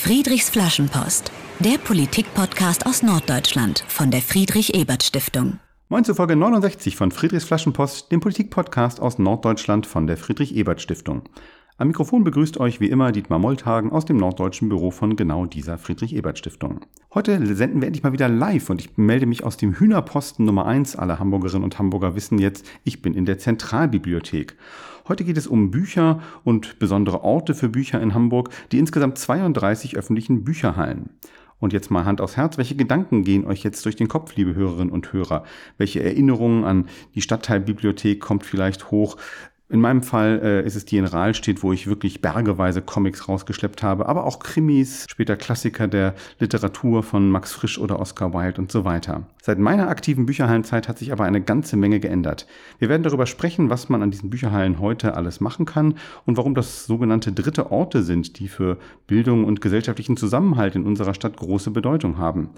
Friedrichs Flaschenpost, der Politikpodcast aus Norddeutschland von der Friedrich-Ebert-Stiftung. Moin zu Folge 69 von Friedrichs Flaschenpost, dem Politikpodcast aus Norddeutschland von der Friedrich-Ebert-Stiftung. Am Mikrofon begrüßt euch wie immer Dietmar Molthagen aus dem norddeutschen Büro von genau dieser Friedrich-Ebert-Stiftung. Heute senden wir endlich mal wieder live und ich melde mich aus dem Hühnerposten Nummer 1. Alle Hamburgerinnen und Hamburger wissen jetzt, ich bin in der Zentralbibliothek. Heute geht es um Bücher und besondere Orte für Bücher in Hamburg, die insgesamt 32 öffentlichen Bücherhallen. Und jetzt mal Hand aufs Herz, welche Gedanken gehen euch jetzt durch den Kopf, liebe Hörerinnen und Hörer? Welche Erinnerungen an die Stadtteilbibliothek kommt vielleicht hoch? In meinem Fall äh, ist es die in Rahlstedt, wo ich wirklich bergeweise Comics rausgeschleppt habe, aber auch Krimis, später Klassiker der Literatur von Max Frisch oder Oscar Wilde und so weiter. Seit meiner aktiven Bücherhallenzeit hat sich aber eine ganze Menge geändert. Wir werden darüber sprechen, was man an diesen Bücherhallen heute alles machen kann und warum das sogenannte dritte Orte sind, die für Bildung und gesellschaftlichen Zusammenhalt in unserer Stadt große Bedeutung haben.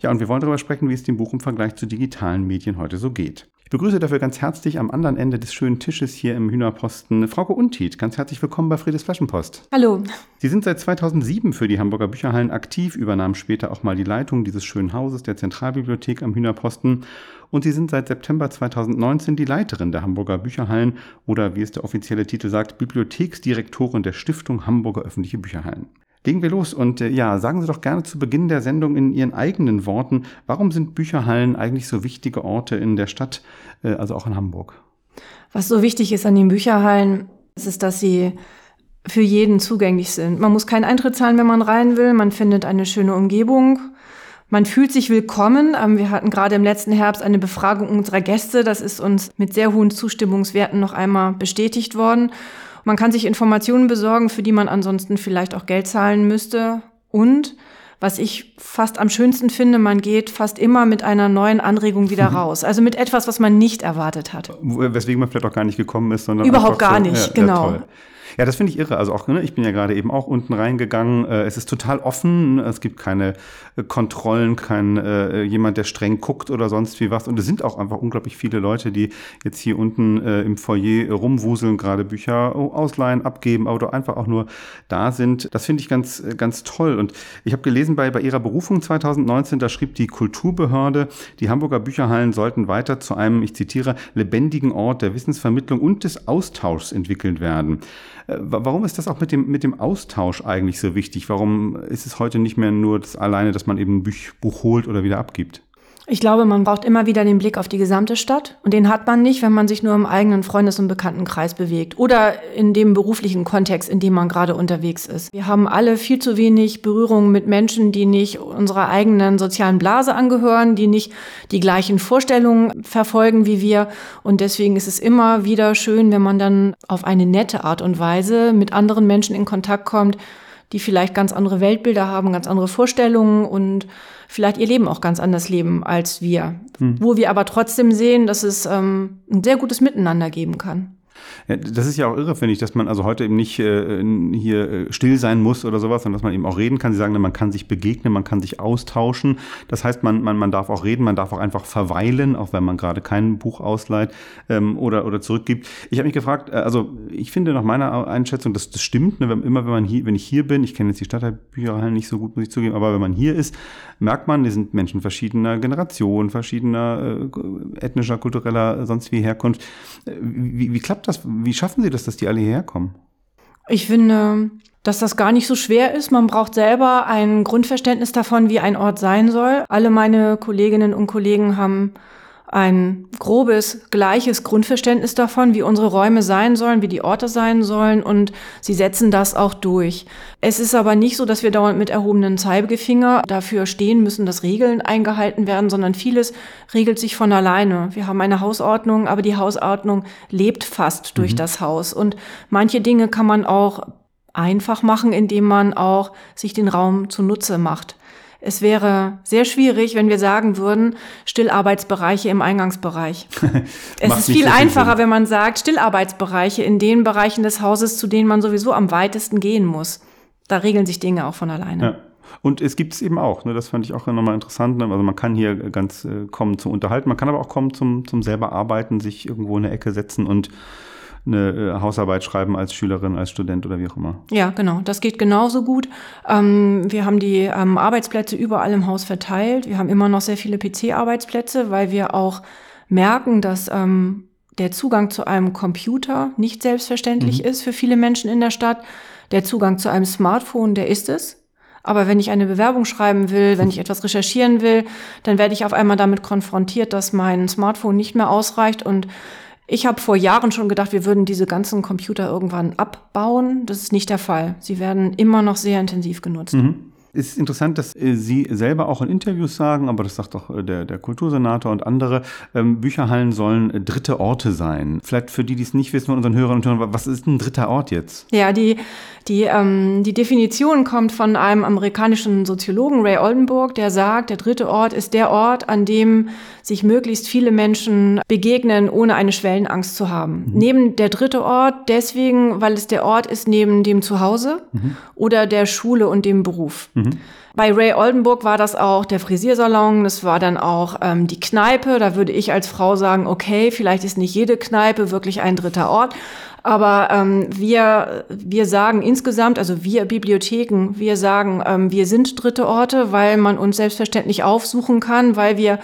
Ja, und wir wollen darüber sprechen, wie es dem Buch im Vergleich zu digitalen Medien heute so geht. Ich begrüße dafür ganz herzlich am anderen Ende des schönen Tisches hier im Hühnerposten Frauke Untied. Ganz herzlich willkommen bei Friedes Flaschenpost. Hallo. Sie sind seit 2007 für die Hamburger Bücherhallen aktiv, übernahmen später auch mal die Leitung dieses schönen Hauses der Zentralbibliothek am Hühnerposten und Sie sind seit September 2019 die Leiterin der Hamburger Bücherhallen oder wie es der offizielle Titel sagt, Bibliotheksdirektorin der Stiftung Hamburger Öffentliche Bücherhallen. Legen wir los und äh, ja, sagen Sie doch gerne zu Beginn der Sendung in Ihren eigenen Worten, warum sind Bücherhallen eigentlich so wichtige Orte in der Stadt, äh, also auch in Hamburg? Was so wichtig ist an den Bücherhallen, ist, dass sie für jeden zugänglich sind. Man muss keinen Eintritt zahlen, wenn man rein will. Man findet eine schöne Umgebung. Man fühlt sich willkommen. Ähm, wir hatten gerade im letzten Herbst eine Befragung unserer Gäste. Das ist uns mit sehr hohen Zustimmungswerten noch einmal bestätigt worden. Man kann sich Informationen besorgen, für die man ansonsten vielleicht auch Geld zahlen müsste. Und was ich fast am schönsten finde, man geht fast immer mit einer neuen Anregung wieder mhm. raus. Also mit etwas, was man nicht erwartet hat. Weswegen man vielleicht auch gar nicht gekommen ist, sondern. Überhaupt gar nicht, ja, genau. Ja, ja, das finde ich irre. Also auch, ne, ich bin ja gerade eben auch unten reingegangen. Äh, es ist total offen. Es gibt keine äh, Kontrollen, kein äh, jemand, der streng guckt oder sonst wie was. Und es sind auch einfach unglaublich viele Leute, die jetzt hier unten äh, im Foyer rumwuseln, gerade Bücher ausleihen, abgeben, oder einfach auch nur da sind. Das finde ich ganz, äh, ganz toll. Und ich habe gelesen bei, bei ihrer Berufung 2019, da schrieb die Kulturbehörde, die Hamburger Bücherhallen sollten weiter zu einem, ich zitiere, lebendigen Ort der Wissensvermittlung und des Austauschs entwickelt werden. Äh, warum ist das auch mit dem, mit dem Austausch eigentlich so wichtig? Warum ist es heute nicht mehr nur das alleine, dass man eben ein Buch holt oder wieder abgibt? Ich glaube, man braucht immer wieder den Blick auf die gesamte Stadt. Und den hat man nicht, wenn man sich nur im eigenen Freundes- und Bekanntenkreis bewegt oder in dem beruflichen Kontext, in dem man gerade unterwegs ist. Wir haben alle viel zu wenig Berührung mit Menschen, die nicht unserer eigenen sozialen Blase angehören, die nicht die gleichen Vorstellungen verfolgen wie wir. Und deswegen ist es immer wieder schön, wenn man dann auf eine nette Art und Weise mit anderen Menschen in Kontakt kommt, die vielleicht ganz andere Weltbilder haben, ganz andere Vorstellungen und vielleicht ihr Leben auch ganz anders leben als wir. Hm. Wo wir aber trotzdem sehen, dass es ähm, ein sehr gutes Miteinander geben kann. Das ist ja auch irre, finde ich, dass man also heute eben nicht äh, hier äh, still sein muss oder sowas, sondern dass man eben auch reden kann. Sie sagen, man kann sich begegnen, man kann sich austauschen. Das heißt, man, man, man darf auch reden, man darf auch einfach verweilen, auch wenn man gerade kein Buch ausleiht ähm, oder, oder zurückgibt. Ich habe mich gefragt, äh, also ich finde nach meiner Einschätzung, dass das stimmt, ne, wenn, immer wenn man hier, wenn ich hier bin, ich kenne jetzt die Stadtteilbücherhallen nicht so gut, muss ich zugeben, aber wenn man hier ist, merkt man, die sind Menschen verschiedener Generationen, verschiedener äh, ethnischer, kultureller, sonst wie Herkunft. Äh, wie, wie klappt das? Wie schaffen Sie das, dass die alle hierher kommen? Ich finde, dass das gar nicht so schwer ist. Man braucht selber ein Grundverständnis davon, wie ein Ort sein soll. Alle meine Kolleginnen und Kollegen haben ein grobes, gleiches Grundverständnis davon, wie unsere Räume sein sollen, wie die Orte sein sollen und sie setzen das auch durch. Es ist aber nicht so, dass wir dauernd mit erhobenen Zeigefinger dafür stehen müssen, dass Regeln eingehalten werden, sondern vieles regelt sich von alleine. Wir haben eine Hausordnung, aber die Hausordnung lebt fast durch mhm. das Haus und manche Dinge kann man auch einfach machen, indem man auch sich den Raum zunutze macht. Es wäre sehr schwierig, wenn wir sagen würden, Stillarbeitsbereiche im Eingangsbereich. es ist viel einfacher, Sinn. wenn man sagt, Stillarbeitsbereiche in den Bereichen des Hauses, zu denen man sowieso am weitesten gehen muss. Da regeln sich Dinge auch von alleine. Ja. Und es gibt es eben auch, ne, das fand ich auch nochmal interessant. Ne? Also man kann hier ganz äh, kommen zum Unterhalten, man kann aber auch kommen zum, zum selber arbeiten, sich irgendwo in eine Ecke setzen und eine äh, Hausarbeit schreiben als Schülerin, als Student oder wie auch immer. Ja, genau. Das geht genauso gut. Ähm, wir haben die ähm, Arbeitsplätze überall im Haus verteilt. Wir haben immer noch sehr viele PC-Arbeitsplätze, weil wir auch merken, dass ähm, der Zugang zu einem Computer nicht selbstverständlich mhm. ist für viele Menschen in der Stadt. Der Zugang zu einem Smartphone, der ist es. Aber wenn ich eine Bewerbung schreiben will, wenn ich etwas recherchieren will, dann werde ich auf einmal damit konfrontiert, dass mein Smartphone nicht mehr ausreicht. Und ich habe vor Jahren schon gedacht, wir würden diese ganzen Computer irgendwann abbauen. Das ist nicht der Fall. Sie werden immer noch sehr intensiv genutzt. Mhm. Ist interessant, dass äh, Sie selber auch in Interviews sagen, aber das sagt auch äh, der, der Kultursenator und andere, ähm, Bücherhallen sollen äh, dritte Orte sein. Vielleicht für die, die es nicht wissen von unseren Hörern und Hörern, was ist ein dritter Ort jetzt? Ja, die, die, ähm, die Definition kommt von einem amerikanischen Soziologen, Ray Oldenburg, der sagt, der dritte Ort ist der Ort, an dem sich möglichst viele Menschen begegnen, ohne eine Schwellenangst zu haben. Mhm. Neben der dritte Ort deswegen, weil es der Ort ist neben dem Zuhause mhm. oder der Schule und dem Beruf. Mhm. Bei Ray Oldenburg war das auch der Frisiersalon, das war dann auch ähm, die Kneipe. Da würde ich als Frau sagen, okay, vielleicht ist nicht jede Kneipe wirklich ein dritter Ort. Aber ähm, wir, wir sagen insgesamt, also wir Bibliotheken, wir sagen, ähm, wir sind dritte Orte, weil man uns selbstverständlich aufsuchen kann, weil wir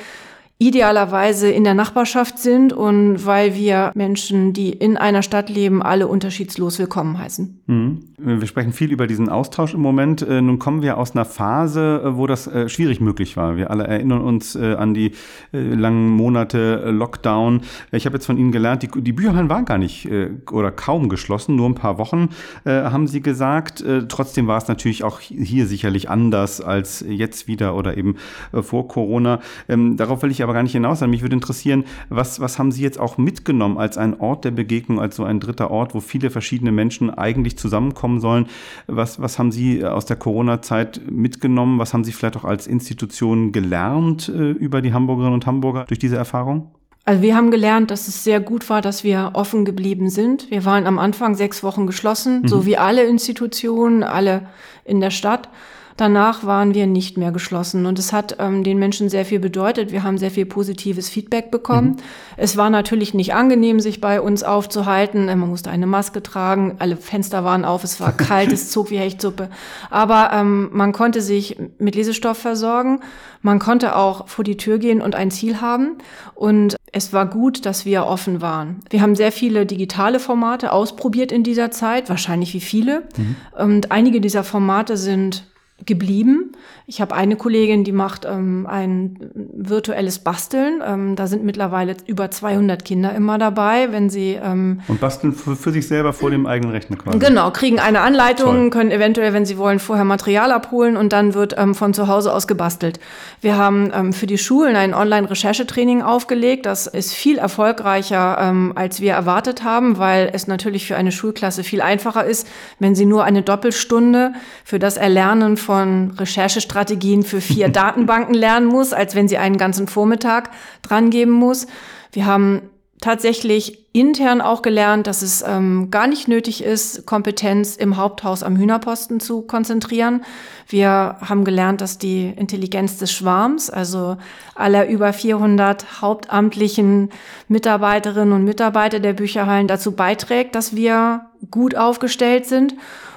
idealerweise in der Nachbarschaft sind und weil wir Menschen, die in einer Stadt leben, alle unterschiedslos willkommen heißen. Mhm. Wir sprechen viel über diesen Austausch im Moment. Äh, nun kommen wir aus einer Phase, äh, wo das äh, schwierig möglich war. Wir alle erinnern uns an die langen Monate Lockdown. Ich habe jetzt von Ihnen gelernt, die, die Bücherhallen waren gar nicht oder kaum geschlossen, nur ein paar Wochen, haben Sie gesagt. Trotzdem war es natürlich auch hier sicherlich anders als jetzt wieder oder eben vor Corona. Ähm, darauf will ich aber gar nicht hinaus. Mich würde interessieren, was, was haben Sie jetzt auch mitgenommen als ein Ort der Begegnung, als so ein dritter Ort, wo viele verschiedene Menschen eigentlich zusammenkommen sollen? Was, was haben Sie aus der Corona-Zeit mitgenommen? Was haben Sie vielleicht auch als Institution gelernt äh, über die Hamburgerinnen und Hamburger durch diese Erfahrung? Also wir haben gelernt, dass es sehr gut war, dass wir offen geblieben sind. Wir waren am Anfang sechs Wochen geschlossen, mhm. so wie alle Institutionen, alle in der Stadt. Danach waren wir nicht mehr geschlossen und es hat ähm, den Menschen sehr viel bedeutet. Wir haben sehr viel positives Feedback bekommen. Mhm. Es war natürlich nicht angenehm, sich bei uns aufzuhalten. Man musste eine Maske tragen, alle Fenster waren auf, es war kalt, es zog wie Hechtsuppe. Aber ähm, man konnte sich mit Lesestoff versorgen. Man konnte auch vor die Tür gehen und ein Ziel haben. Und es war gut, dass wir offen waren. Wir haben sehr viele digitale Formate ausprobiert in dieser Zeit, wahrscheinlich wie viele. Mhm. Und einige dieser Formate sind geblieben. Ich habe eine Kollegin, die macht ähm, ein virtuelles Basteln. Ähm, da sind mittlerweile über 200 Kinder immer dabei, wenn sie ähm, und basteln für, für, sich selber vor dem eigenen Rechner quasi. Genau, kriegen eine Anleitung, Toll. können eventuell, wenn sie wollen, vorher Material abholen und dann wird ähm, von zu Hause aus gebastelt. Wir haben ähm, für die Schulen ein Online-Recherchetraining aufgelegt. Das ist viel erfolgreicher, ähm, als wir erwartet haben, weil es natürlich für eine Schulklasse viel einfacher ist, wenn sie nur eine Doppelstunde für das Erlernen von Recherchestrategien für vier Datenbanken lernen muss, als wenn sie einen ganzen Vormittag dran geben muss. Wir haben tatsächlich intern auch gelernt, dass es ähm, gar nicht nötig ist, Kompetenz im Haupthaus am Hühnerposten zu konzentrieren. Wir haben gelernt, dass die Intelligenz des Schwarms, also aller über 400 hauptamtlichen Mitarbeiterinnen und Mitarbeiter der Bücherhallen dazu beiträgt, dass wir gut aufgestellt sind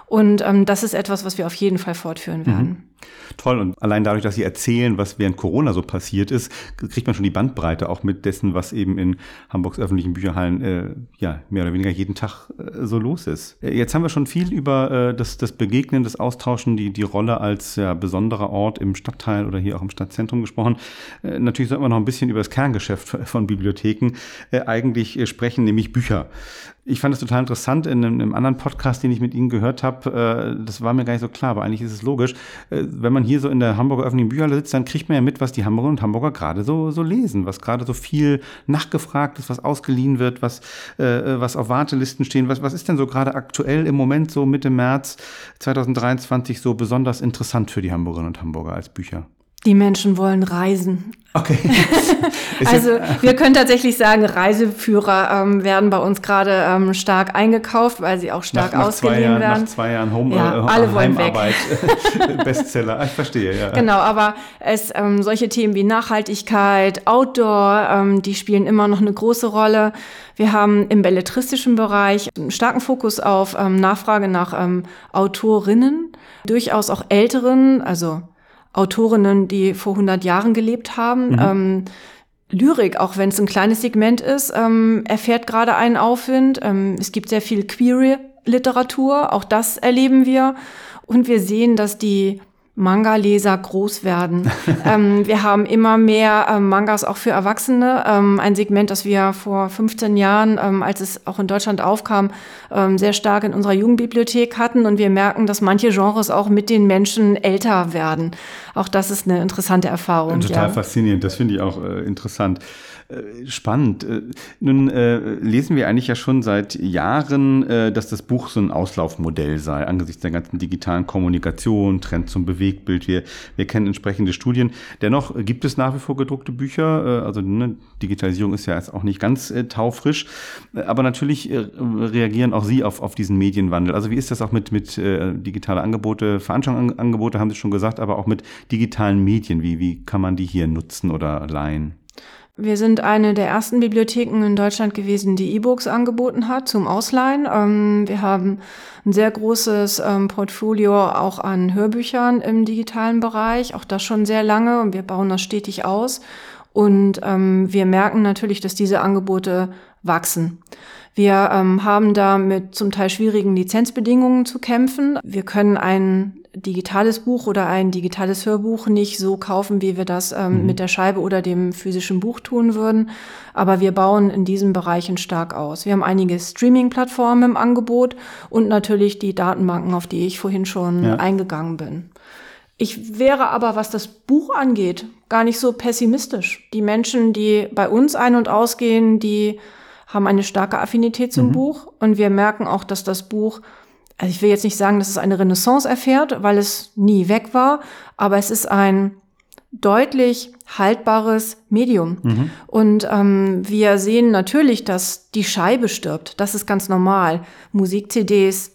und ähm, das ist etwas, was wir auf jeden Fall fortführen werden. Mhm. Toll. Und allein dadurch, dass Sie erzählen, was während Corona so passiert ist, kriegt man schon die Bandbreite auch mit dessen, was eben in Hamburgs öffentlichen Bücherhallen äh, ja mehr oder weniger jeden Tag äh, so los ist. Äh, jetzt haben wir schon viel über äh, das, das Begegnen, das Austauschen, die, die Rolle als ja, besonderer Ort im Stadtteil oder hier auch im Stadtzentrum gesprochen. Äh, natürlich sollten wir noch ein bisschen über das Kerngeschäft von Bibliotheken äh, eigentlich äh, sprechen, nämlich Bücher. Ich fand es total interessant in einem, in einem, anderen Podcast, den ich mit Ihnen gehört habe. Äh, das war mir gar nicht so klar, aber eigentlich ist es logisch. Äh, wenn man hier so in der Hamburger öffentlichen Bücherhalle sitzt, dann kriegt man ja mit, was die Hamburger und Hamburger gerade so, so lesen, was gerade so viel nachgefragt ist, was ausgeliehen wird, was, äh, was auf Wartelisten stehen. Was, was ist denn so gerade aktuell im Moment so Mitte März 2023 so besonders interessant für die Hamburgerinnen und Hamburger als Bücher? Die Menschen wollen reisen. Okay. also wir können tatsächlich sagen, Reiseführer ähm, werden bei uns gerade ähm, stark eingekauft, weil sie auch stark nach, nach ausgeliehen Jahren, werden. Nach zwei Jahren Home, ja, äh, alle wollen Heimarbeit, Bestseller. Ich verstehe, ja. Genau, aber es ähm, solche Themen wie Nachhaltigkeit, Outdoor, ähm, die spielen immer noch eine große Rolle. Wir haben im belletristischen Bereich einen starken Fokus auf ähm, Nachfrage nach ähm, Autorinnen, durchaus auch älteren, also Autorinnen, die vor 100 Jahren gelebt haben. Mhm. Ähm, Lyrik, auch wenn es ein kleines Segment ist, ähm, erfährt gerade einen Aufwind. Ähm, es gibt sehr viel Queer-Literatur, auch das erleben wir. Und wir sehen, dass die Manga-Leser groß werden. ähm, wir haben immer mehr ähm, Mangas auch für Erwachsene. Ähm, ein Segment, das wir vor 15 Jahren, ähm, als es auch in Deutschland aufkam, ähm, sehr stark in unserer Jugendbibliothek hatten. Und wir merken, dass manche Genres auch mit den Menschen älter werden. Auch das ist eine interessante Erfahrung. Total ja. faszinierend. Das finde ich auch äh, interessant. Äh, spannend. Äh, nun äh, lesen wir eigentlich ja schon seit Jahren, äh, dass das Buch so ein Auslaufmodell sei, angesichts der ganzen digitalen Kommunikation, Trend zum Bewegtbild. Wir, wir kennen entsprechende Studien. Dennoch gibt es nach wie vor gedruckte Bücher. Äh, also ne, Digitalisierung ist ja jetzt auch nicht ganz äh, taufrisch. Aber natürlich reagieren auch Sie auf, auf diesen Medienwandel. Also wie ist das auch mit, mit äh, digitale Angebote, Veranstaltungsangebote haben Sie schon gesagt, aber auch mit digitalen Medien. Wie, wie kann man die hier nutzen oder leihen? Wir sind eine der ersten Bibliotheken in Deutschland gewesen, die E-Books angeboten hat zum Ausleihen. Ähm, wir haben ein sehr großes ähm, Portfolio auch an Hörbüchern im digitalen Bereich, auch das schon sehr lange und wir bauen das stetig aus. Und ähm, wir merken natürlich, dass diese Angebote wachsen. Wir ähm, haben da mit zum Teil schwierigen Lizenzbedingungen zu kämpfen. Wir können ein digitales Buch oder ein digitales Hörbuch nicht so kaufen, wie wir das ähm, mhm. mit der Scheibe oder dem physischen Buch tun würden. Aber wir bauen in diesen Bereichen stark aus. Wir haben einige Streaming-Plattformen im Angebot und natürlich die Datenbanken, auf die ich vorhin schon ja. eingegangen bin. Ich wäre aber, was das Buch angeht, gar nicht so pessimistisch. Die Menschen, die bei uns ein- und ausgehen, die haben eine starke Affinität zum mhm. Buch und wir merken auch, dass das Buch, also ich will jetzt nicht sagen, dass es eine Renaissance erfährt, weil es nie weg war, aber es ist ein deutlich haltbares Medium. Mhm. Und ähm, wir sehen natürlich, dass die Scheibe stirbt. Das ist ganz normal. Musik-CDs,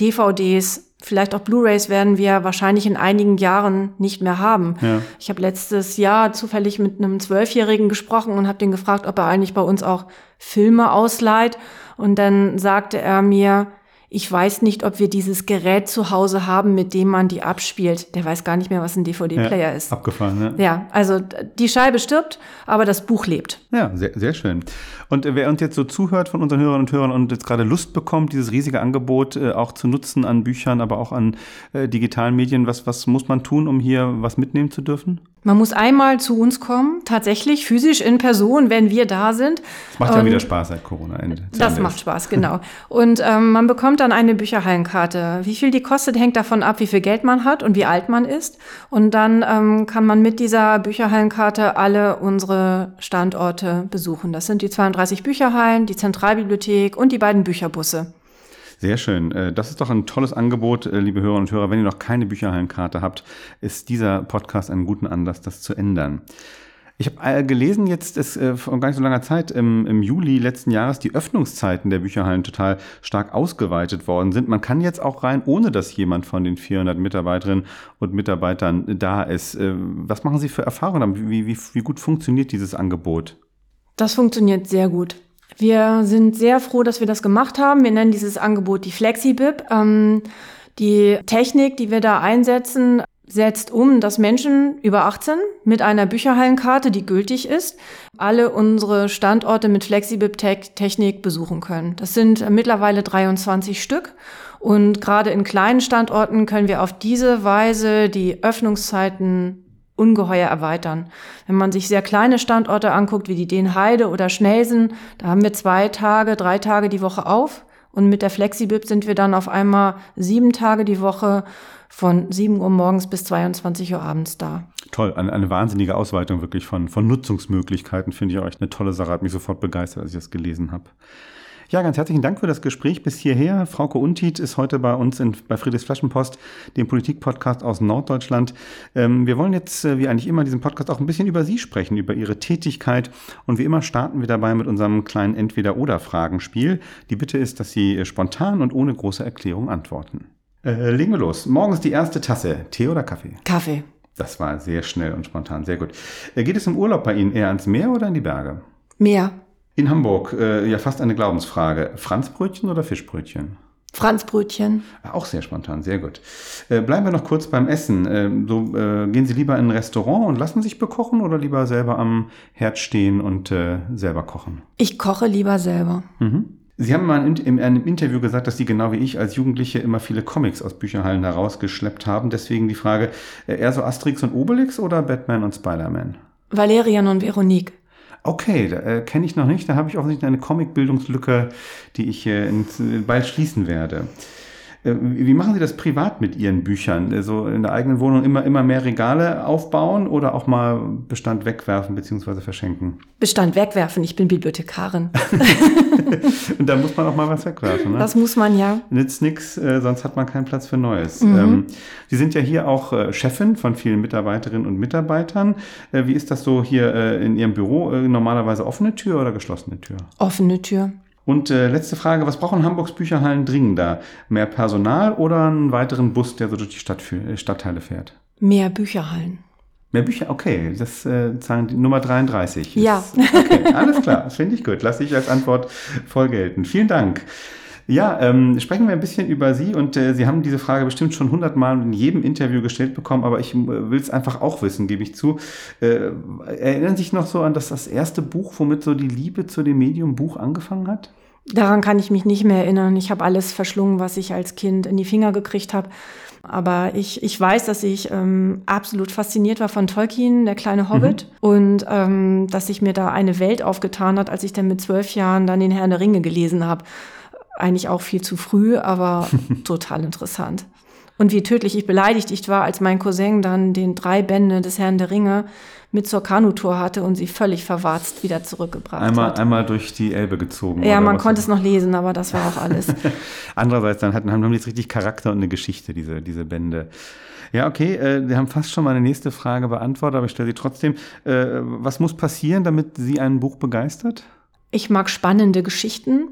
DVDs, vielleicht auch Blu-rays werden wir wahrscheinlich in einigen Jahren nicht mehr haben. Ja. Ich habe letztes Jahr zufällig mit einem Zwölfjährigen gesprochen und habe den gefragt, ob er eigentlich bei uns auch Filme ausleiht. Und dann sagte er mir, ich weiß nicht, ob wir dieses Gerät zu Hause haben, mit dem man die abspielt. Der weiß gar nicht mehr, was ein DVD-Player ja, ist. Abgefahren, ne? Ja, also die Scheibe stirbt, aber das Buch lebt. Ja, sehr, sehr schön. Und wer uns jetzt so zuhört von unseren Hörern und Hörern und jetzt gerade Lust bekommt, dieses riesige Angebot äh, auch zu nutzen an Büchern, aber auch an äh, digitalen Medien, was, was muss man tun, um hier was mitnehmen zu dürfen? Man muss einmal zu uns kommen, tatsächlich physisch in Person, wenn wir da sind. Das macht ja wieder Spaß seit Corona-Ende. Das macht Spaß, genau. Und ähm, man bekommt dann eine Bücherhallenkarte. Wie viel die kostet, hängt davon ab, wie viel Geld man hat und wie alt man ist. Und dann ähm, kann man mit dieser Bücherhallenkarte alle unsere Standorte besuchen. Das sind die 32 Bücherhallen, die Zentralbibliothek und die beiden Bücherbusse. Sehr schön. Äh, das ist doch ein tolles Angebot, äh, liebe Hörer und Hörer. Wenn ihr noch keine Bücherhallenkarte habt, ist dieser Podcast einen guten Anlass, das zu ändern. Ich habe äh, gelesen, jetzt ist vor gar nicht so langer Zeit, im, im Juli letzten Jahres, die Öffnungszeiten der Bücherhallen total stark ausgeweitet worden sind. Man kann jetzt auch rein, ohne dass jemand von den 400 Mitarbeiterinnen und Mitarbeitern da ist. Was machen Sie für Erfahrungen? Wie, wie, wie gut funktioniert dieses Angebot? Das funktioniert sehr gut. Wir sind sehr froh, dass wir das gemacht haben. Wir nennen dieses Angebot die FlexiBib. Ähm, die Technik, die wir da einsetzen, setzt um, dass Menschen über 18 mit einer Bücherhallenkarte, die gültig ist, alle unsere Standorte mit FlexiBib-Technik besuchen können. Das sind mittlerweile 23 Stück. Und gerade in kleinen Standorten können wir auf diese Weise die Öffnungszeiten ungeheuer erweitern. Wenn man sich sehr kleine Standorte anguckt, wie die Denheide oder Schnelsen, da haben wir zwei Tage, drei Tage die Woche auf. Und mit der Flexibib sind wir dann auf einmal sieben Tage die Woche von 7 Uhr morgens bis 22 Uhr abends da. Toll, eine, eine wahnsinnige Ausweitung wirklich von, von Nutzungsmöglichkeiten, finde ich auch echt eine tolle Sache. Hat mich sofort begeistert, als ich das gelesen habe. Ja, ganz herzlichen Dank für das Gespräch bis hierher. Frauke Untied ist heute bei uns in, bei Friedrichs Flaschenpost, dem Politik-Podcast aus Norddeutschland. Ähm, wir wollen jetzt, äh, wie eigentlich immer, in diesem Podcast auch ein bisschen über Sie sprechen, über Ihre Tätigkeit. Und wie immer starten wir dabei mit unserem kleinen Entweder-Oder-Fragenspiel. Die Bitte ist, dass Sie äh, spontan und ohne große Erklärung antworten. Äh, legen wir los. Morgens die erste Tasse. Tee oder Kaffee? Kaffee. Das war sehr schnell und spontan. Sehr gut. Äh, geht es im Urlaub bei Ihnen eher ans Meer oder in die Berge? Meer. In Hamburg, äh, ja fast eine Glaubensfrage. Franzbrötchen oder Fischbrötchen? Franzbrötchen. Auch sehr spontan, sehr gut. Äh, bleiben wir noch kurz beim Essen. Äh, so, äh, gehen Sie lieber in ein Restaurant und lassen sich bekochen oder lieber selber am Herd stehen und äh, selber kochen? Ich koche lieber selber. Mhm. Sie haben mal in, einem Interview gesagt, dass Sie genau wie ich als Jugendliche immer viele Comics aus Bücherhallen herausgeschleppt haben. Deswegen die Frage, äh, eher so Asterix und Obelix oder Batman und Spider-Man? Valerian und Veronique. Okay, äh, kenne ich noch nicht. Da habe ich offensichtlich eine Comic-Bildungslücke, die ich äh, in, bald schließen werde. Äh, wie machen Sie das privat mit Ihren Büchern? Also in der eigenen Wohnung immer, immer mehr Regale aufbauen oder auch mal Bestand wegwerfen bzw. verschenken? Bestand wegwerfen, ich bin Bibliothekarin. Und da muss man auch mal was wegwerfen. Ne? Das muss man ja. Nützt nichts, äh, sonst hat man keinen Platz für Neues. Mhm. Ähm, Sie sind ja hier auch äh, Chefin von vielen Mitarbeiterinnen und Mitarbeitern. Wie ist das so hier in Ihrem Büro? Normalerweise offene Tür oder geschlossene Tür? Offene Tür. Und äh, letzte Frage, was brauchen Hamburgs Bücherhallen dringender? Mehr Personal oder einen weiteren Bus, der so durch die Stadt, äh, Stadtteile fährt? Mehr Bücherhallen. Mehr Bücher, okay, das äh, zahlen die Nummer 33. Ja. Ist, okay, alles klar, das finde ich gut. Lasse ich als Antwort voll gelten. Vielen Dank. Ja, ähm, sprechen wir ein bisschen über Sie und äh, Sie haben diese Frage bestimmt schon hundertmal in jedem Interview gestellt bekommen, aber ich äh, will es einfach auch wissen, gebe ich zu. Äh, erinnern Sie sich noch so an das, das erste Buch, womit so die Liebe zu dem Medium Buch angefangen hat? Daran kann ich mich nicht mehr erinnern. Ich habe alles verschlungen, was ich als Kind in die Finger gekriegt habe. Aber ich, ich weiß, dass ich ähm, absolut fasziniert war von Tolkien, der kleine Hobbit, mhm. und ähm, dass sich mir da eine Welt aufgetan hat, als ich dann mit zwölf Jahren dann den Herrn der Ringe gelesen habe. Eigentlich auch viel zu früh, aber total interessant. Und wie tödlich ich beleidigt ich war, als mein Cousin dann den drei Bände des Herrn der Ringe mit zur Kanutour hatte und sie völlig verwarzt wieder zurückgebracht einmal, hat. Einmal durch die Elbe gezogen. Ja, man konnte es noch lesen, aber das war auch alles. Andererseits, dann hatten, haben die jetzt richtig Charakter und eine Geschichte, diese, diese Bände. Ja, okay, äh, wir haben fast schon meine nächste Frage beantwortet, aber ich stelle sie trotzdem. Äh, was muss passieren, damit Sie ein Buch begeistert? Ich mag spannende Geschichten.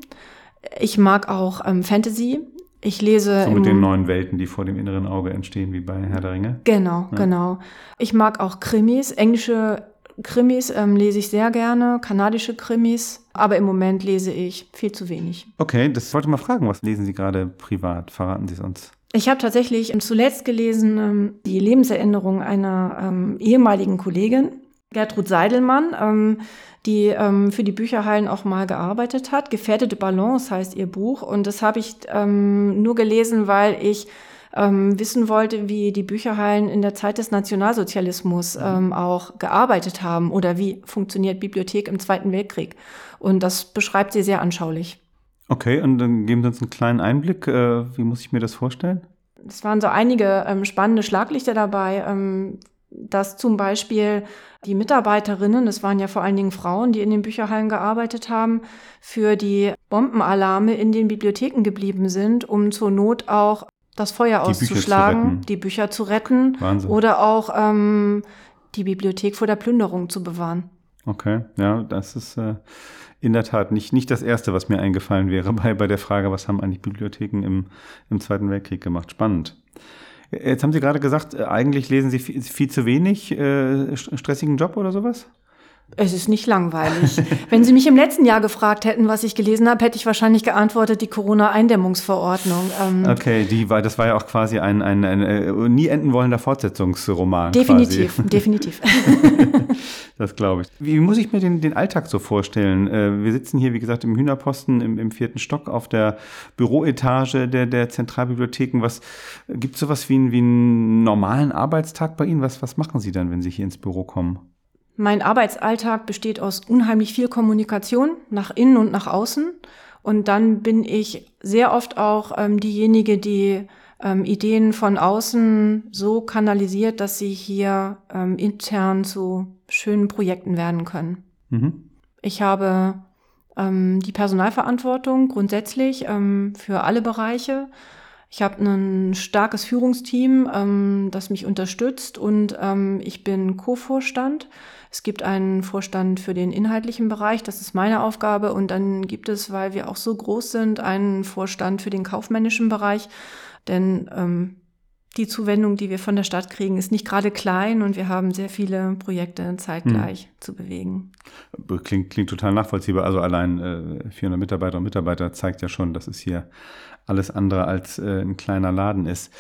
Ich mag auch ähm, Fantasy. Ich lese. So mit den neuen Welten, die vor dem inneren Auge entstehen, wie bei Herr der Ringe. Genau, ja. genau. Ich mag auch Krimis. Englische Krimis ähm, lese ich sehr gerne, kanadische Krimis. Aber im Moment lese ich viel zu wenig. Okay, das wollte ich mal fragen. Was lesen Sie gerade privat? Verraten Sie es uns. Ich habe tatsächlich zuletzt gelesen ähm, die Lebenserinnerung einer ähm, ehemaligen Kollegin, Gertrud Seidelmann. Ähm, die ähm, für die Bücherhallen auch mal gearbeitet hat. Gefährdete Balance heißt ihr Buch. Und das habe ich ähm, nur gelesen, weil ich ähm, wissen wollte, wie die Bücherhallen in der Zeit des Nationalsozialismus mhm. ähm, auch gearbeitet haben oder wie funktioniert Bibliothek im Zweiten Weltkrieg. Und das beschreibt sie sehr anschaulich. Okay, und dann geben Sie uns einen kleinen Einblick. Äh, wie muss ich mir das vorstellen? Es waren so einige ähm, spannende Schlaglichter dabei, ähm, dass zum Beispiel die Mitarbeiterinnen, das waren ja vor allen Dingen Frauen, die in den Bücherhallen gearbeitet haben, für die Bombenalarme in den Bibliotheken geblieben sind, um zur Not auch das Feuer die auszuschlagen, Bücher die Bücher zu retten Wahnsinn. oder auch ähm, die Bibliothek vor der Plünderung zu bewahren. Okay, ja, das ist äh, in der Tat nicht, nicht das Erste, was mir eingefallen wäre bei, bei der Frage, was haben eigentlich Bibliotheken im, im Zweiten Weltkrieg gemacht. Spannend. Jetzt haben Sie gerade gesagt, äh, eigentlich lesen Sie viel, zu wenig, äh, stressigen Job oder sowas? Es ist nicht langweilig. Wenn Sie mich im letzten Jahr gefragt hätten, was ich gelesen habe, hätte ich wahrscheinlich geantwortet, die Corona-Eindämmungsverordnung. Ähm okay, die war, das war ja auch quasi ein, ein, ein, ein äh, nie enden wollender Fortsetzungsroman. Definitiv, quasi. definitiv. das glaube ich. Wie muss ich mir den, den Alltag so vorstellen? Äh, wir sitzen hier, wie gesagt, im Hühnerposten im, im vierten Stock auf der Büroetage der, der Zentralbibliotheken. Was gibt es sowas wie, wie einen normalen Arbeitstag bei Ihnen? Was, was machen Sie dann, wenn Sie hier ins Büro kommen? Mein Arbeitsalltag besteht aus unheimlich viel Kommunikation nach innen und nach außen. Und dann bin ich sehr oft auch ähm, diejenige, die ähm, Ideen von außen so kanalisiert, dass sie hier ähm, intern zu schönen Projekten werden können. Mhm. Ich habe ähm, die Personalverantwortung grundsätzlich ähm, für alle Bereiche. Ich habe ein starkes Führungsteam, ähm, das mich unterstützt und ich bin Co-Vorstand. Es gibt einen Vorstand für den inhaltlichen Bereich, das ist meine Aufgabe. Und dann gibt es, weil wir auch so groß sind, einen Vorstand für den kaufmännischen Bereich. Denn ähm, die Zuwendung, die wir von der Stadt kriegen, ist nicht gerade klein und wir haben sehr viele Projekte zeitgleich hm. zu bewegen. Klingt, klingt total nachvollziehbar. Also allein äh, 400 Mitarbeiter und Mitarbeiter zeigt ja schon, dass es hier alles andere als äh, ein kleiner Laden ist.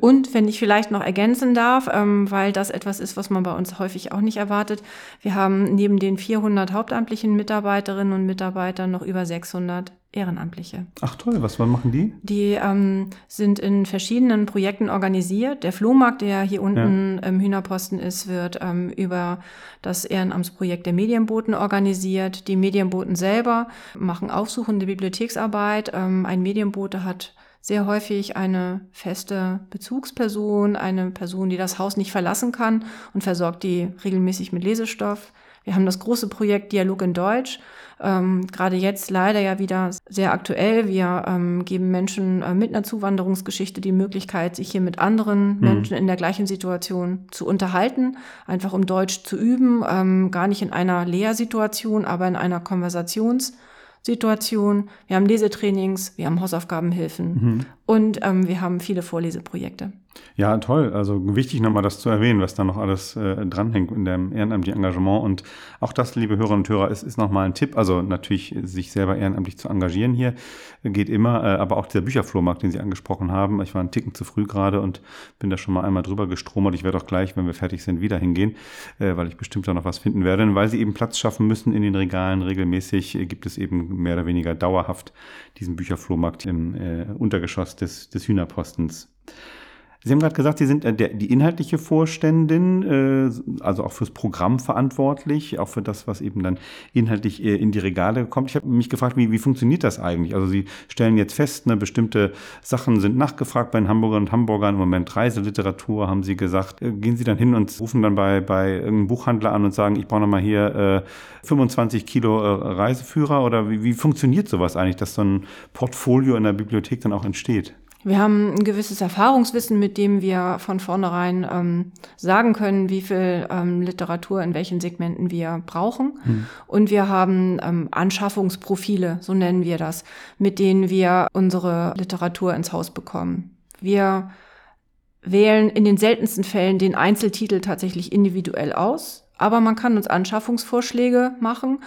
Und wenn ich vielleicht noch ergänzen darf, ähm, weil das etwas ist, was man bei uns häufig auch nicht erwartet, wir haben neben den 400 hauptamtlichen Mitarbeiterinnen und Mitarbeitern noch über 600 Ehrenamtliche. Ach toll, was machen die? Die ähm, sind in verschiedenen Projekten organisiert. Der Flohmarkt, der hier unten ja. im Hühnerposten ist, wird ähm, über das Ehrenamtsprojekt der Medienboten organisiert. Die Medienboten selber machen aufsuchende Bibliotheksarbeit. Ähm, ein Medienbote hat sehr häufig eine feste Bezugsperson, eine Person, die das Haus nicht verlassen kann und versorgt die regelmäßig mit Lesestoff. Wir haben das große Projekt Dialog in Deutsch. Ähm, Gerade jetzt leider ja wieder sehr aktuell. Wir ähm, geben Menschen äh, mit einer Zuwanderungsgeschichte die Möglichkeit, sich hier mit anderen mhm. Menschen in der gleichen Situation zu unterhalten, einfach um Deutsch zu üben, ähm, gar nicht in einer Lehrsituation, aber in einer Konversationssituation. Wir haben Lesetrainings, wir haben Hausaufgabenhilfen mhm. und ähm, wir haben viele Vorleseprojekte. Ja, toll. Also wichtig nochmal das zu erwähnen, was da noch alles äh, dranhängt in dem ehrenamtlichen Engagement. Und auch das, liebe Hörerinnen und Hörer, ist, ist nochmal ein Tipp. Also natürlich sich selber ehrenamtlich zu engagieren hier geht immer. Äh, aber auch dieser Bücherflohmarkt, den Sie angesprochen haben. Ich war einen Ticken zu früh gerade und bin da schon mal einmal drüber gestromert. Ich werde auch gleich, wenn wir fertig sind, wieder hingehen, äh, weil ich bestimmt da noch was finden werde. Und weil Sie eben Platz schaffen müssen in den Regalen regelmäßig, äh, gibt es eben mehr oder weniger dauerhaft diesen Bücherflohmarkt im äh, Untergeschoss des, des Hühnerpostens. Sie haben gerade gesagt, Sie sind äh, der, die inhaltliche Vorständin, äh, also auch fürs Programm verantwortlich, auch für das, was eben dann inhaltlich äh, in die Regale kommt. Ich habe mich gefragt, wie, wie funktioniert das eigentlich? Also Sie stellen jetzt fest, ne, bestimmte Sachen sind nachgefragt bei den Hamburgern und Hamburgern. Im Moment Reiseliteratur, haben Sie gesagt. Äh, gehen Sie dann hin und rufen dann bei, bei irgendeinem Buchhandler an und sagen, ich brauche nochmal hier äh, 25 Kilo äh, Reiseführer? Oder wie, wie funktioniert sowas eigentlich, dass so ein Portfolio in der Bibliothek dann auch entsteht? Wir haben ein gewisses Erfahrungswissen, mit dem wir von vornherein ähm, sagen können, wie viel ähm, Literatur in welchen Segmenten wir brauchen. Hm. Und wir haben ähm, Anschaffungsprofile, so nennen wir das, mit denen wir unsere Literatur ins Haus bekommen. Wir wählen in den seltensten Fällen den Einzeltitel tatsächlich individuell aus. Aber man kann uns Anschaffungsvorschläge machen,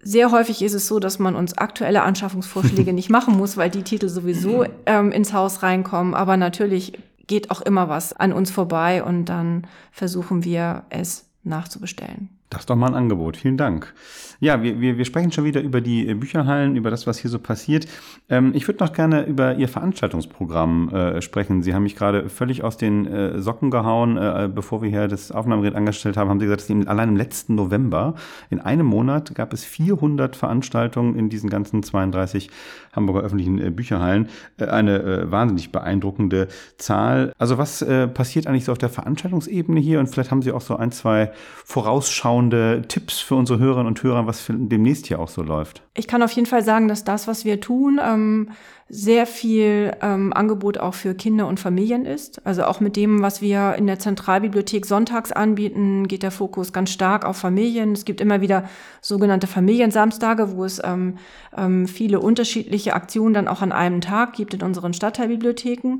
sehr häufig ist es so, dass man uns aktuelle Anschaffungsvorschläge nicht machen muss, weil die Titel sowieso ähm, ins Haus reinkommen. Aber natürlich geht auch immer was an uns vorbei und dann versuchen wir es nachzubestellen. Das ist doch mal ein Angebot. Vielen Dank. Ja, wir, wir, wir sprechen schon wieder über die äh, Bücherhallen, über das, was hier so passiert. Ähm, ich würde noch gerne über Ihr Veranstaltungsprogramm äh, sprechen. Sie haben mich gerade völlig aus den äh, Socken gehauen. Äh, bevor wir hier das Aufnahmegerät angestellt haben, haben Sie gesagt, dass Sie allein im letzten November, in einem Monat, gab es 400 Veranstaltungen in diesen ganzen 32 Hamburger öffentlichen äh, Bücherhallen. Äh, eine wahnsinnig beeindruckende Zahl. Also was passiert eigentlich so auf der Veranstaltungsebene hier? Und vielleicht haben Sie auch so ein, zwei vorausschauende Tipps für unsere Hörerinnen und Hörer, was demnächst hier auch so läuft? Ich kann auf jeden Fall sagen, dass das, was wir tun, ähm, sehr viel ähm, Angebot auch für Kinder und Familien ist. Also auch mit dem, was wir in der Zentralbibliothek sonntags anbieten, geht der Fokus ganz stark auf Familien. Es gibt immer wieder sogenannte Familiensamstage, wo es ähm, ähm, viele unterschiedliche Aktionen dann auch an einem Tag gibt in unseren Stadtteilbibliotheken.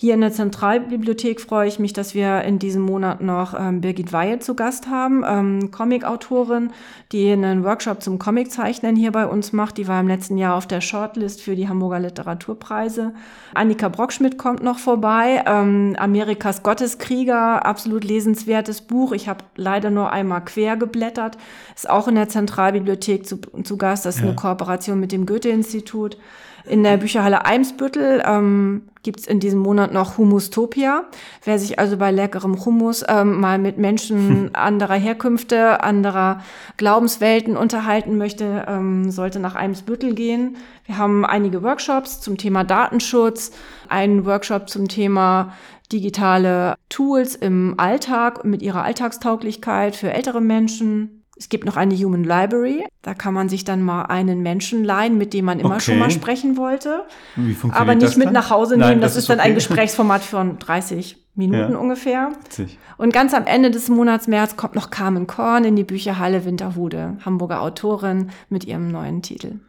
Hier in der Zentralbibliothek freue ich mich, dass wir in diesem Monat noch ähm, Birgit Weihe zu Gast haben, ähm, Comic-Autorin, die einen Workshop zum Comiczeichnen hier bei uns macht. Die war im letzten Jahr auf der Shortlist für die Hamburger Literaturpreise. Annika Brockschmidt kommt noch vorbei. Ähm, Amerikas Gotteskrieger, absolut lesenswertes Buch. Ich habe leider nur einmal quer geblättert. Ist auch in der Zentralbibliothek zu, zu Gast. Das ist ja. eine Kooperation mit dem Goethe-Institut. In der Bücherhalle Eimsbüttel ähm, gibt es in diesem Monat noch Humustopia. Wer sich also bei leckerem Hummus ähm, mal mit Menschen anderer Herkünfte, anderer Glaubenswelten unterhalten möchte, ähm, sollte nach Eimsbüttel gehen. Wir haben einige Workshops zum Thema Datenschutz, einen Workshop zum Thema digitale Tools im Alltag mit ihrer Alltagstauglichkeit für ältere Menschen Es gibt noch eine Human Library. Da kann man sich dann mal einen Menschen leihen, mit dem man immer Okay. schon mal sprechen wollte. Wie funktioniert Aber nicht das mit dann? nach Hause Nein, nehmen. Das, das ist dann okay. ein Gesprächsformat von 30 Minuten Ja. ungefähr. Witzig. Und ganz am Ende des Monats März kommt noch Carmen Korn in die Bücherhalle Winterhude, Hamburger Autorin mit ihrem neuen Titel.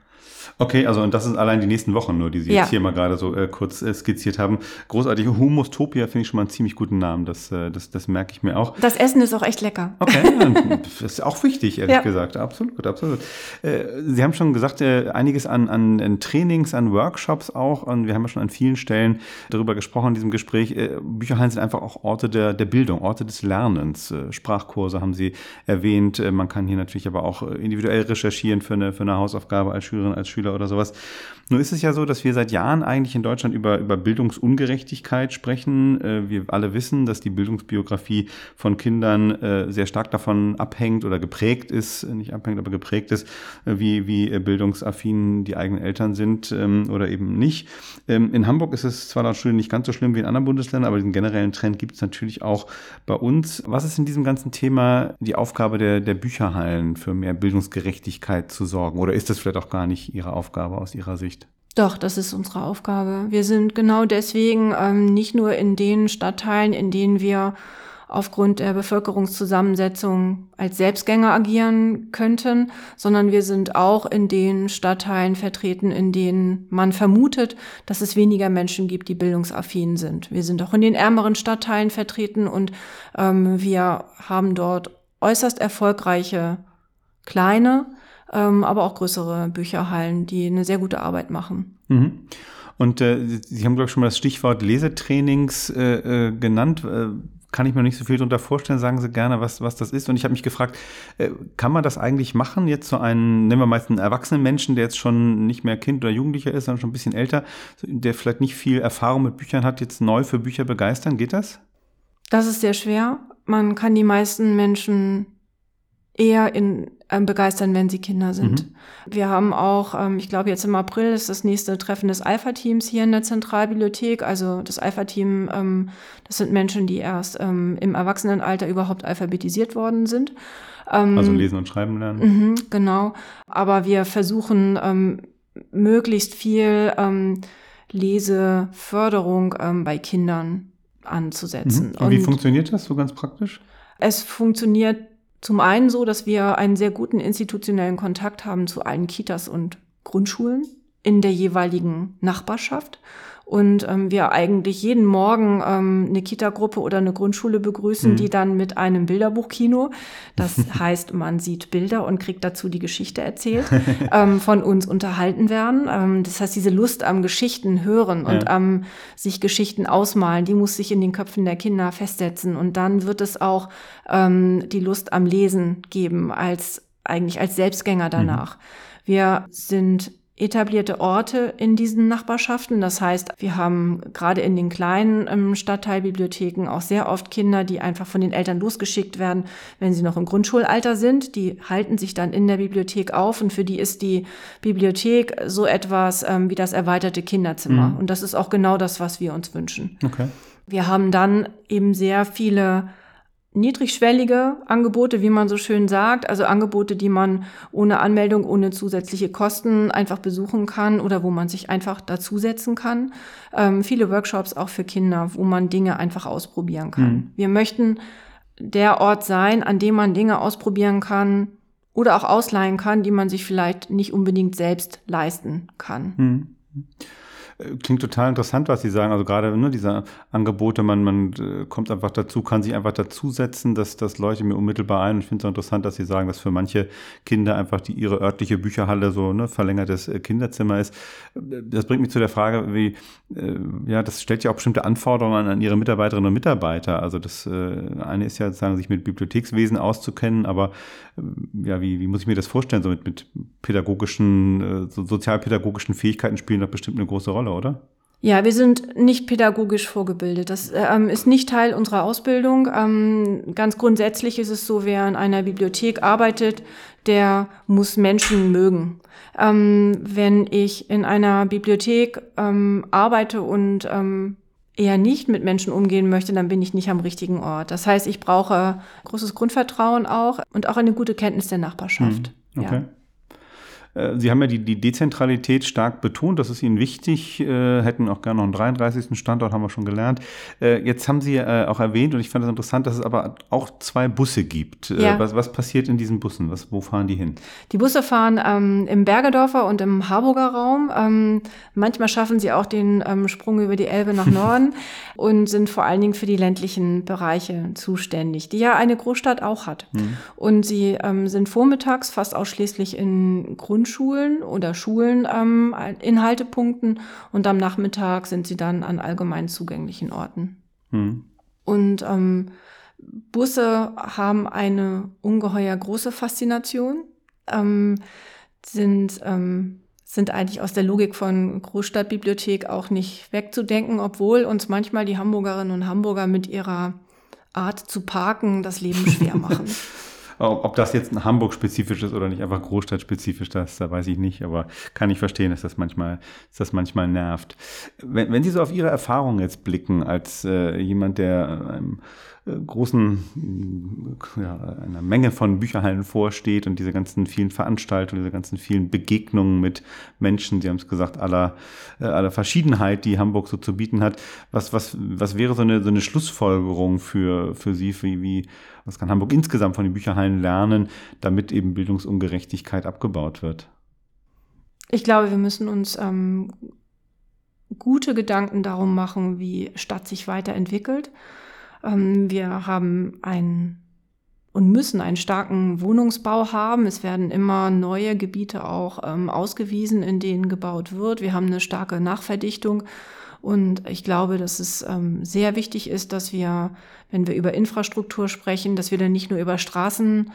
Okay, also und das sind allein die nächsten Wochen nur, die Sie Ja. jetzt hier mal gerade so äh, kurz äh, skizziert haben. Großartig. Humustopia finde ich schon mal einen ziemlich guten Namen. Das, äh, das, das merke ich mir auch. Das Essen ist auch echt lecker. Okay, das ist auch wichtig, ehrlich Ja. gesagt. Absolut, absolut. Äh, Sie haben schon gesagt, äh, einiges an, an, an Trainings, an Workshops auch. Und wir haben ja schon an vielen Stellen darüber gesprochen in diesem Gespräch. Äh, Bücherhallen sind einfach auch Orte der, der Bildung, Orte des Lernens. Sprachkurse haben Sie erwähnt. Äh, Man kann hier natürlich aber auch individuell recherchieren für eine, für eine Hausaufgabe als Schülerin, als Schüler oder sowas. Nur ist es ja so, dass wir seit Jahren eigentlich in Deutschland über, über Bildungsungerechtigkeit sprechen. Äh, Wir alle wissen, dass die Bildungsbiografie von Kindern äh, sehr stark davon abhängt oder geprägt ist, äh, nicht abhängt, aber geprägt ist, wie, wie bildungsaffin die eigenen Eltern sind ähm, oder eben nicht. Ähm, In Hamburg ist es zwar laut Studien nicht ganz so schlimm wie in anderen Bundesländern, aber den generellen Trend gibt es natürlich auch bei uns. Was ist in diesem ganzen Thema die Aufgabe der, der Bücherhallen für mehr Bildungsgerechtigkeit zu sorgen? Oder ist das vielleicht auch gar nicht Ihre Aufgabe aus Ihrer Sicht? Doch, das ist unsere Aufgabe. Wir sind genau deswegen ähm, nicht nur in den Stadtteilen, in denen wir aufgrund der Bevölkerungszusammensetzung als Selbstgänger agieren könnten, sondern wir sind auch in den Stadtteilen vertreten, in denen man vermutet, dass es weniger Menschen gibt, die bildungsaffin sind. Wir sind auch in den ärmeren Stadtteilen vertreten und ähm, wir haben dort äußerst erfolgreiche kleine, ähm, aber auch größere Bücherhallen, die eine sehr gute Arbeit machen. Mhm. Und äh, Sie haben, glaube ich, schon mal das Stichwort Lesetrainings äh, äh, genannt. Äh, kann ich mir nicht so viel darunter vorstellen. Sagen Sie gerne, was, was das ist. Und ich habe mich gefragt, äh, kann man das eigentlich machen? Jetzt so einen, nehmen wir meist einen erwachsenen Menschen, der jetzt schon nicht mehr Kind oder Jugendlicher ist, sondern schon ein bisschen älter, der vielleicht nicht viel Erfahrung mit Büchern hat, jetzt neu für Bücher begeistern. Geht das? Das ist sehr schwer. Man kann die meisten Menschen eher in, begeistern, wenn sie Kinder sind. Mhm. Wir haben auch, ähm, ich glaube jetzt im April ist das nächste Treffen des Alpha-Teams hier in der Zentralbibliothek. Also das Alpha-Team, ähm, das sind Menschen, die erst ähm, im Erwachsenenalter überhaupt alphabetisiert worden sind. Ähm, Also lesen und schreiben lernen. Mhm, genau. Aber wir versuchen ähm, möglichst viel ähm, Leseförderung ähm, bei Kindern anzusetzen. Mhm. Und wie funktioniert das so ganz praktisch? es funktioniert zum einen so, dass wir einen sehr guten institutionellen Kontakt haben zu allen Kitas und Grundschulen in der jeweiligen Nachbarschaft. Und ähm, wir eigentlich jeden Morgen ähm, eine Kita-Gruppe oder eine Grundschule begrüßen, Mhm. die dann mit einem Bilderbuchkino, das heißt, man sieht Bilder und kriegt dazu die Geschichte erzählt, ähm, von uns unterhalten werden. Ähm, das heißt, diese Lust am Geschichten hören und Ja. am sich Geschichten ausmalen, die muss sich in den Köpfen der Kinder festsetzen. Und dann wird es auch ähm, die Lust am Lesen geben, als eigentlich als Selbstgänger danach. Wir sind etablierte Orte in diesen Nachbarschaften. Das heißt, wir haben gerade in den kleinen ähm, Stadtteilbibliotheken auch sehr oft Kinder, die einfach von den Eltern losgeschickt werden, wenn sie noch im Grundschulalter sind. Die halten sich dann in der Bibliothek auf und für die ist die Bibliothek so etwas ähm, wie das erweiterte Kinderzimmer. Mhm. Und das ist auch genau das, was wir uns wünschen. Okay. Wir haben dann eben sehr viele niedrigschwellige Angebote, wie man so schön sagt, also Angebote, die man ohne Anmeldung, ohne zusätzliche Kosten einfach besuchen kann oder wo man sich einfach dazusetzen kann. Ähm, viele Workshops auch für Kinder, wo man Dinge einfach ausprobieren kann. Mhm. Wir möchten der Ort sein, an dem man Dinge ausprobieren kann oder auch ausleihen kann, die man sich vielleicht nicht unbedingt selbst leisten kann. Mhm. Klingt total interessant, was Sie sagen. Also gerade ne, diese Angebote, man, man äh, kommt einfach dazu, kann sich einfach dazusetzen, dass das Leute mir unmittelbar ein. Und ich finde es interessant, dass Sie sagen, dass für manche Kinder einfach die ihre örtliche Bücherhalle so ne, verlängertes äh, Kinderzimmer ist. Das bringt mich zu der Frage, wie äh, ja, das stellt ja auch bestimmte Anforderungen an Ihre Mitarbeiterinnen und Mitarbeiter. Also das äh, eine ist ja sozusagen, sich mit Bibliothekswesen auszukennen, aber äh, ja, wie, wie muss ich mir das vorstellen? So mit, mit pädagogischen, äh, so sozialpädagogischen Fähigkeiten spielen doch bestimmt eine große Rolle, oder? Ja, wir sind nicht pädagogisch vorgebildet. Das ähm, ist nicht Teil unserer Ausbildung. Ähm, ganz grundsätzlich ist es so, wer in einer Bibliothek arbeitet, der muss Menschen mögen. Ähm, wenn ich in einer Bibliothek ähm, arbeite und ähm, eher nicht mit Menschen umgehen möchte, dann bin ich nicht am richtigen Ort. Das heißt, ich brauche großes Grundvertrauen auch und auch eine gute Kenntnis der Nachbarschaft. Hm, okay. Ja. Äh, Sie haben ja die, die Dezentralität stark betont, das ist Ihnen wichtig, äh, hätten auch gerne noch einen 33. Standort, haben wir schon gelernt. Äh, jetzt haben Sie auch erwähnt, und ich fand es das interessant, dass es aber auch zwei Busse gibt. Ja. was, was passiert in diesen Bussen? Was, wo fahren die hin? Die Busse fahren ähm, im Bergedorfer und im Harburger Raum. Ähm, manchmal schaffen sie auch den ähm, Sprung über die Elbe nach Norden und sind vor allen Dingen für die ländlichen Bereiche zuständig, die ja eine Großstadt auch hat. Mhm. Und sie ähm, sind vormittags fast ausschließlich in Grund Grundschulen oder Schulen ähm, in Haltepunkten und am Nachmittag sind sie dann an allgemein zugänglichen Orten. Hm. Und ähm, Busse haben eine ungeheuer große Faszination, ähm, sind, ähm, sind eigentlich aus der Logik von Großstadtbibliothek auch nicht wegzudenken, obwohl uns manchmal die Hamburgerinnen und Hamburger mit ihrer Art zu parken das Leben schwer machen. Ob das jetzt ein Hamburg-spezifisch ist oder nicht, einfach Großstadt-spezifisch, das, da weiß ich nicht, aber kann ich verstehen, dass das manchmal, dass das manchmal nervt. Wenn, wenn Sie so auf Ihre Erfahrungen jetzt blicken, als äh, jemand, der einem äh, großen, ja, einer Menge von Bücherhallen vorsteht und diese ganzen vielen Veranstaltungen, diese ganzen vielen Begegnungen mit Menschen, Sie haben es gesagt, aller, äh, aller Verschiedenheit, die Hamburg so zu bieten hat. Was, was, was wäre so eine, so eine Schlussfolgerung für, für Sie, wie, wie, was kann Hamburg insgesamt von den Bücherhallen lernen, damit eben Bildungsungerechtigkeit abgebaut wird? Ich glaube, wir müssen uns ähm, gute Gedanken darum machen, wie Stadt sich weiterentwickelt wir haben einen und müssen einen starken Wohnungsbau haben. Es werden immer neue Gebiete auch ähm, ausgewiesen, in denen gebaut wird. Wir haben eine starke Nachverdichtung. Und ich glaube, dass es ähm, sehr wichtig ist, dass wir, wenn wir über Infrastruktur sprechen, dass wir dann nicht nur über Straßen,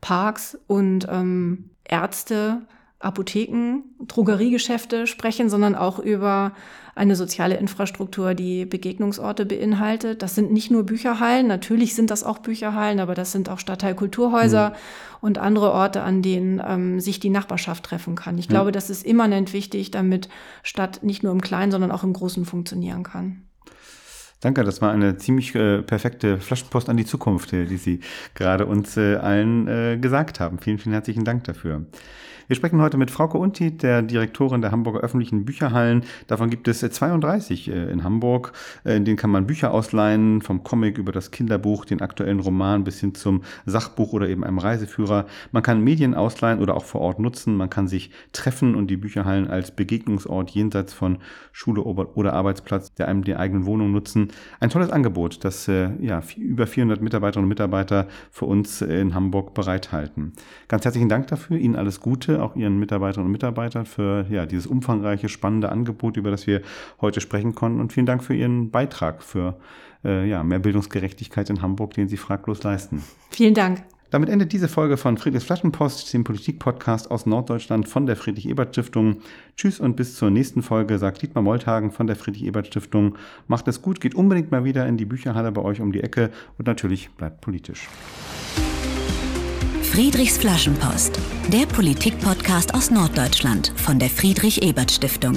Parks und ähm, Ärzte Apotheken, Drogeriegeschäfte sprechen, sondern auch über eine soziale Infrastruktur, die Begegnungsorte beinhaltet. Das sind nicht nur Bücherhallen, natürlich sind das auch Bücherhallen, aber das sind auch Stadtteilkulturhäuser mhm. und andere Orte, an denen ähm, sich die Nachbarschaft treffen kann. Ich mhm. glaube, das ist immanent wichtig, damit Stadt nicht nur im Kleinen, sondern auch im Großen funktionieren kann. Danke, das war eine ziemlich äh, perfekte Flaschenpost an die Zukunft, äh, die Sie gerade uns äh, allen äh, gesagt haben. Vielen, vielen herzlichen Dank dafür. Wir sprechen heute mit Frauke Unti, der Direktorin der Hamburger öffentlichen Bücherhallen. Davon gibt es 32 äh, äh, in Hamburg. Äh, in denen kann man Bücher ausleihen, vom Comic über das Kinderbuch, den aktuellen Roman bis hin zum Sachbuch oder eben einem Reiseführer. Man kann Medien ausleihen oder auch vor Ort nutzen. Man kann sich treffen und die Bücherhallen als Begegnungsort jenseits von Schule oder Arbeitsplatz der einem der eigenen Wohnung nutzen. Ein tolles Angebot, das ja, über 400 Mitarbeiterinnen und Mitarbeiter für uns in Hamburg bereithalten. Ganz herzlichen Dank dafür. Ihnen alles Gute auch Ihren Mitarbeiterinnen und Mitarbeitern für ja, dieses umfangreiche, spannende Angebot, über das wir heute sprechen konnten. Und vielen Dank für Ihren Beitrag für äh, ja, mehr Bildungsgerechtigkeit in Hamburg, den Sie fraglos leisten. Vielen Dank. Damit endet diese Folge von Friedrichs Flaschenpost, dem Politikpodcast aus Norddeutschland von der Friedrich-Ebert-Stiftung. Tschüss und bis zur nächsten Folge, sagt Dietmar Molthagen von der Friedrich-Ebert-Stiftung. Macht es gut, geht unbedingt mal wieder in die Bücherhalle bei euch um die Ecke und natürlich bleibt politisch. Friedrichs Flaschenpost, der Politikpodcast aus Norddeutschland von der Friedrich-Ebert-Stiftung.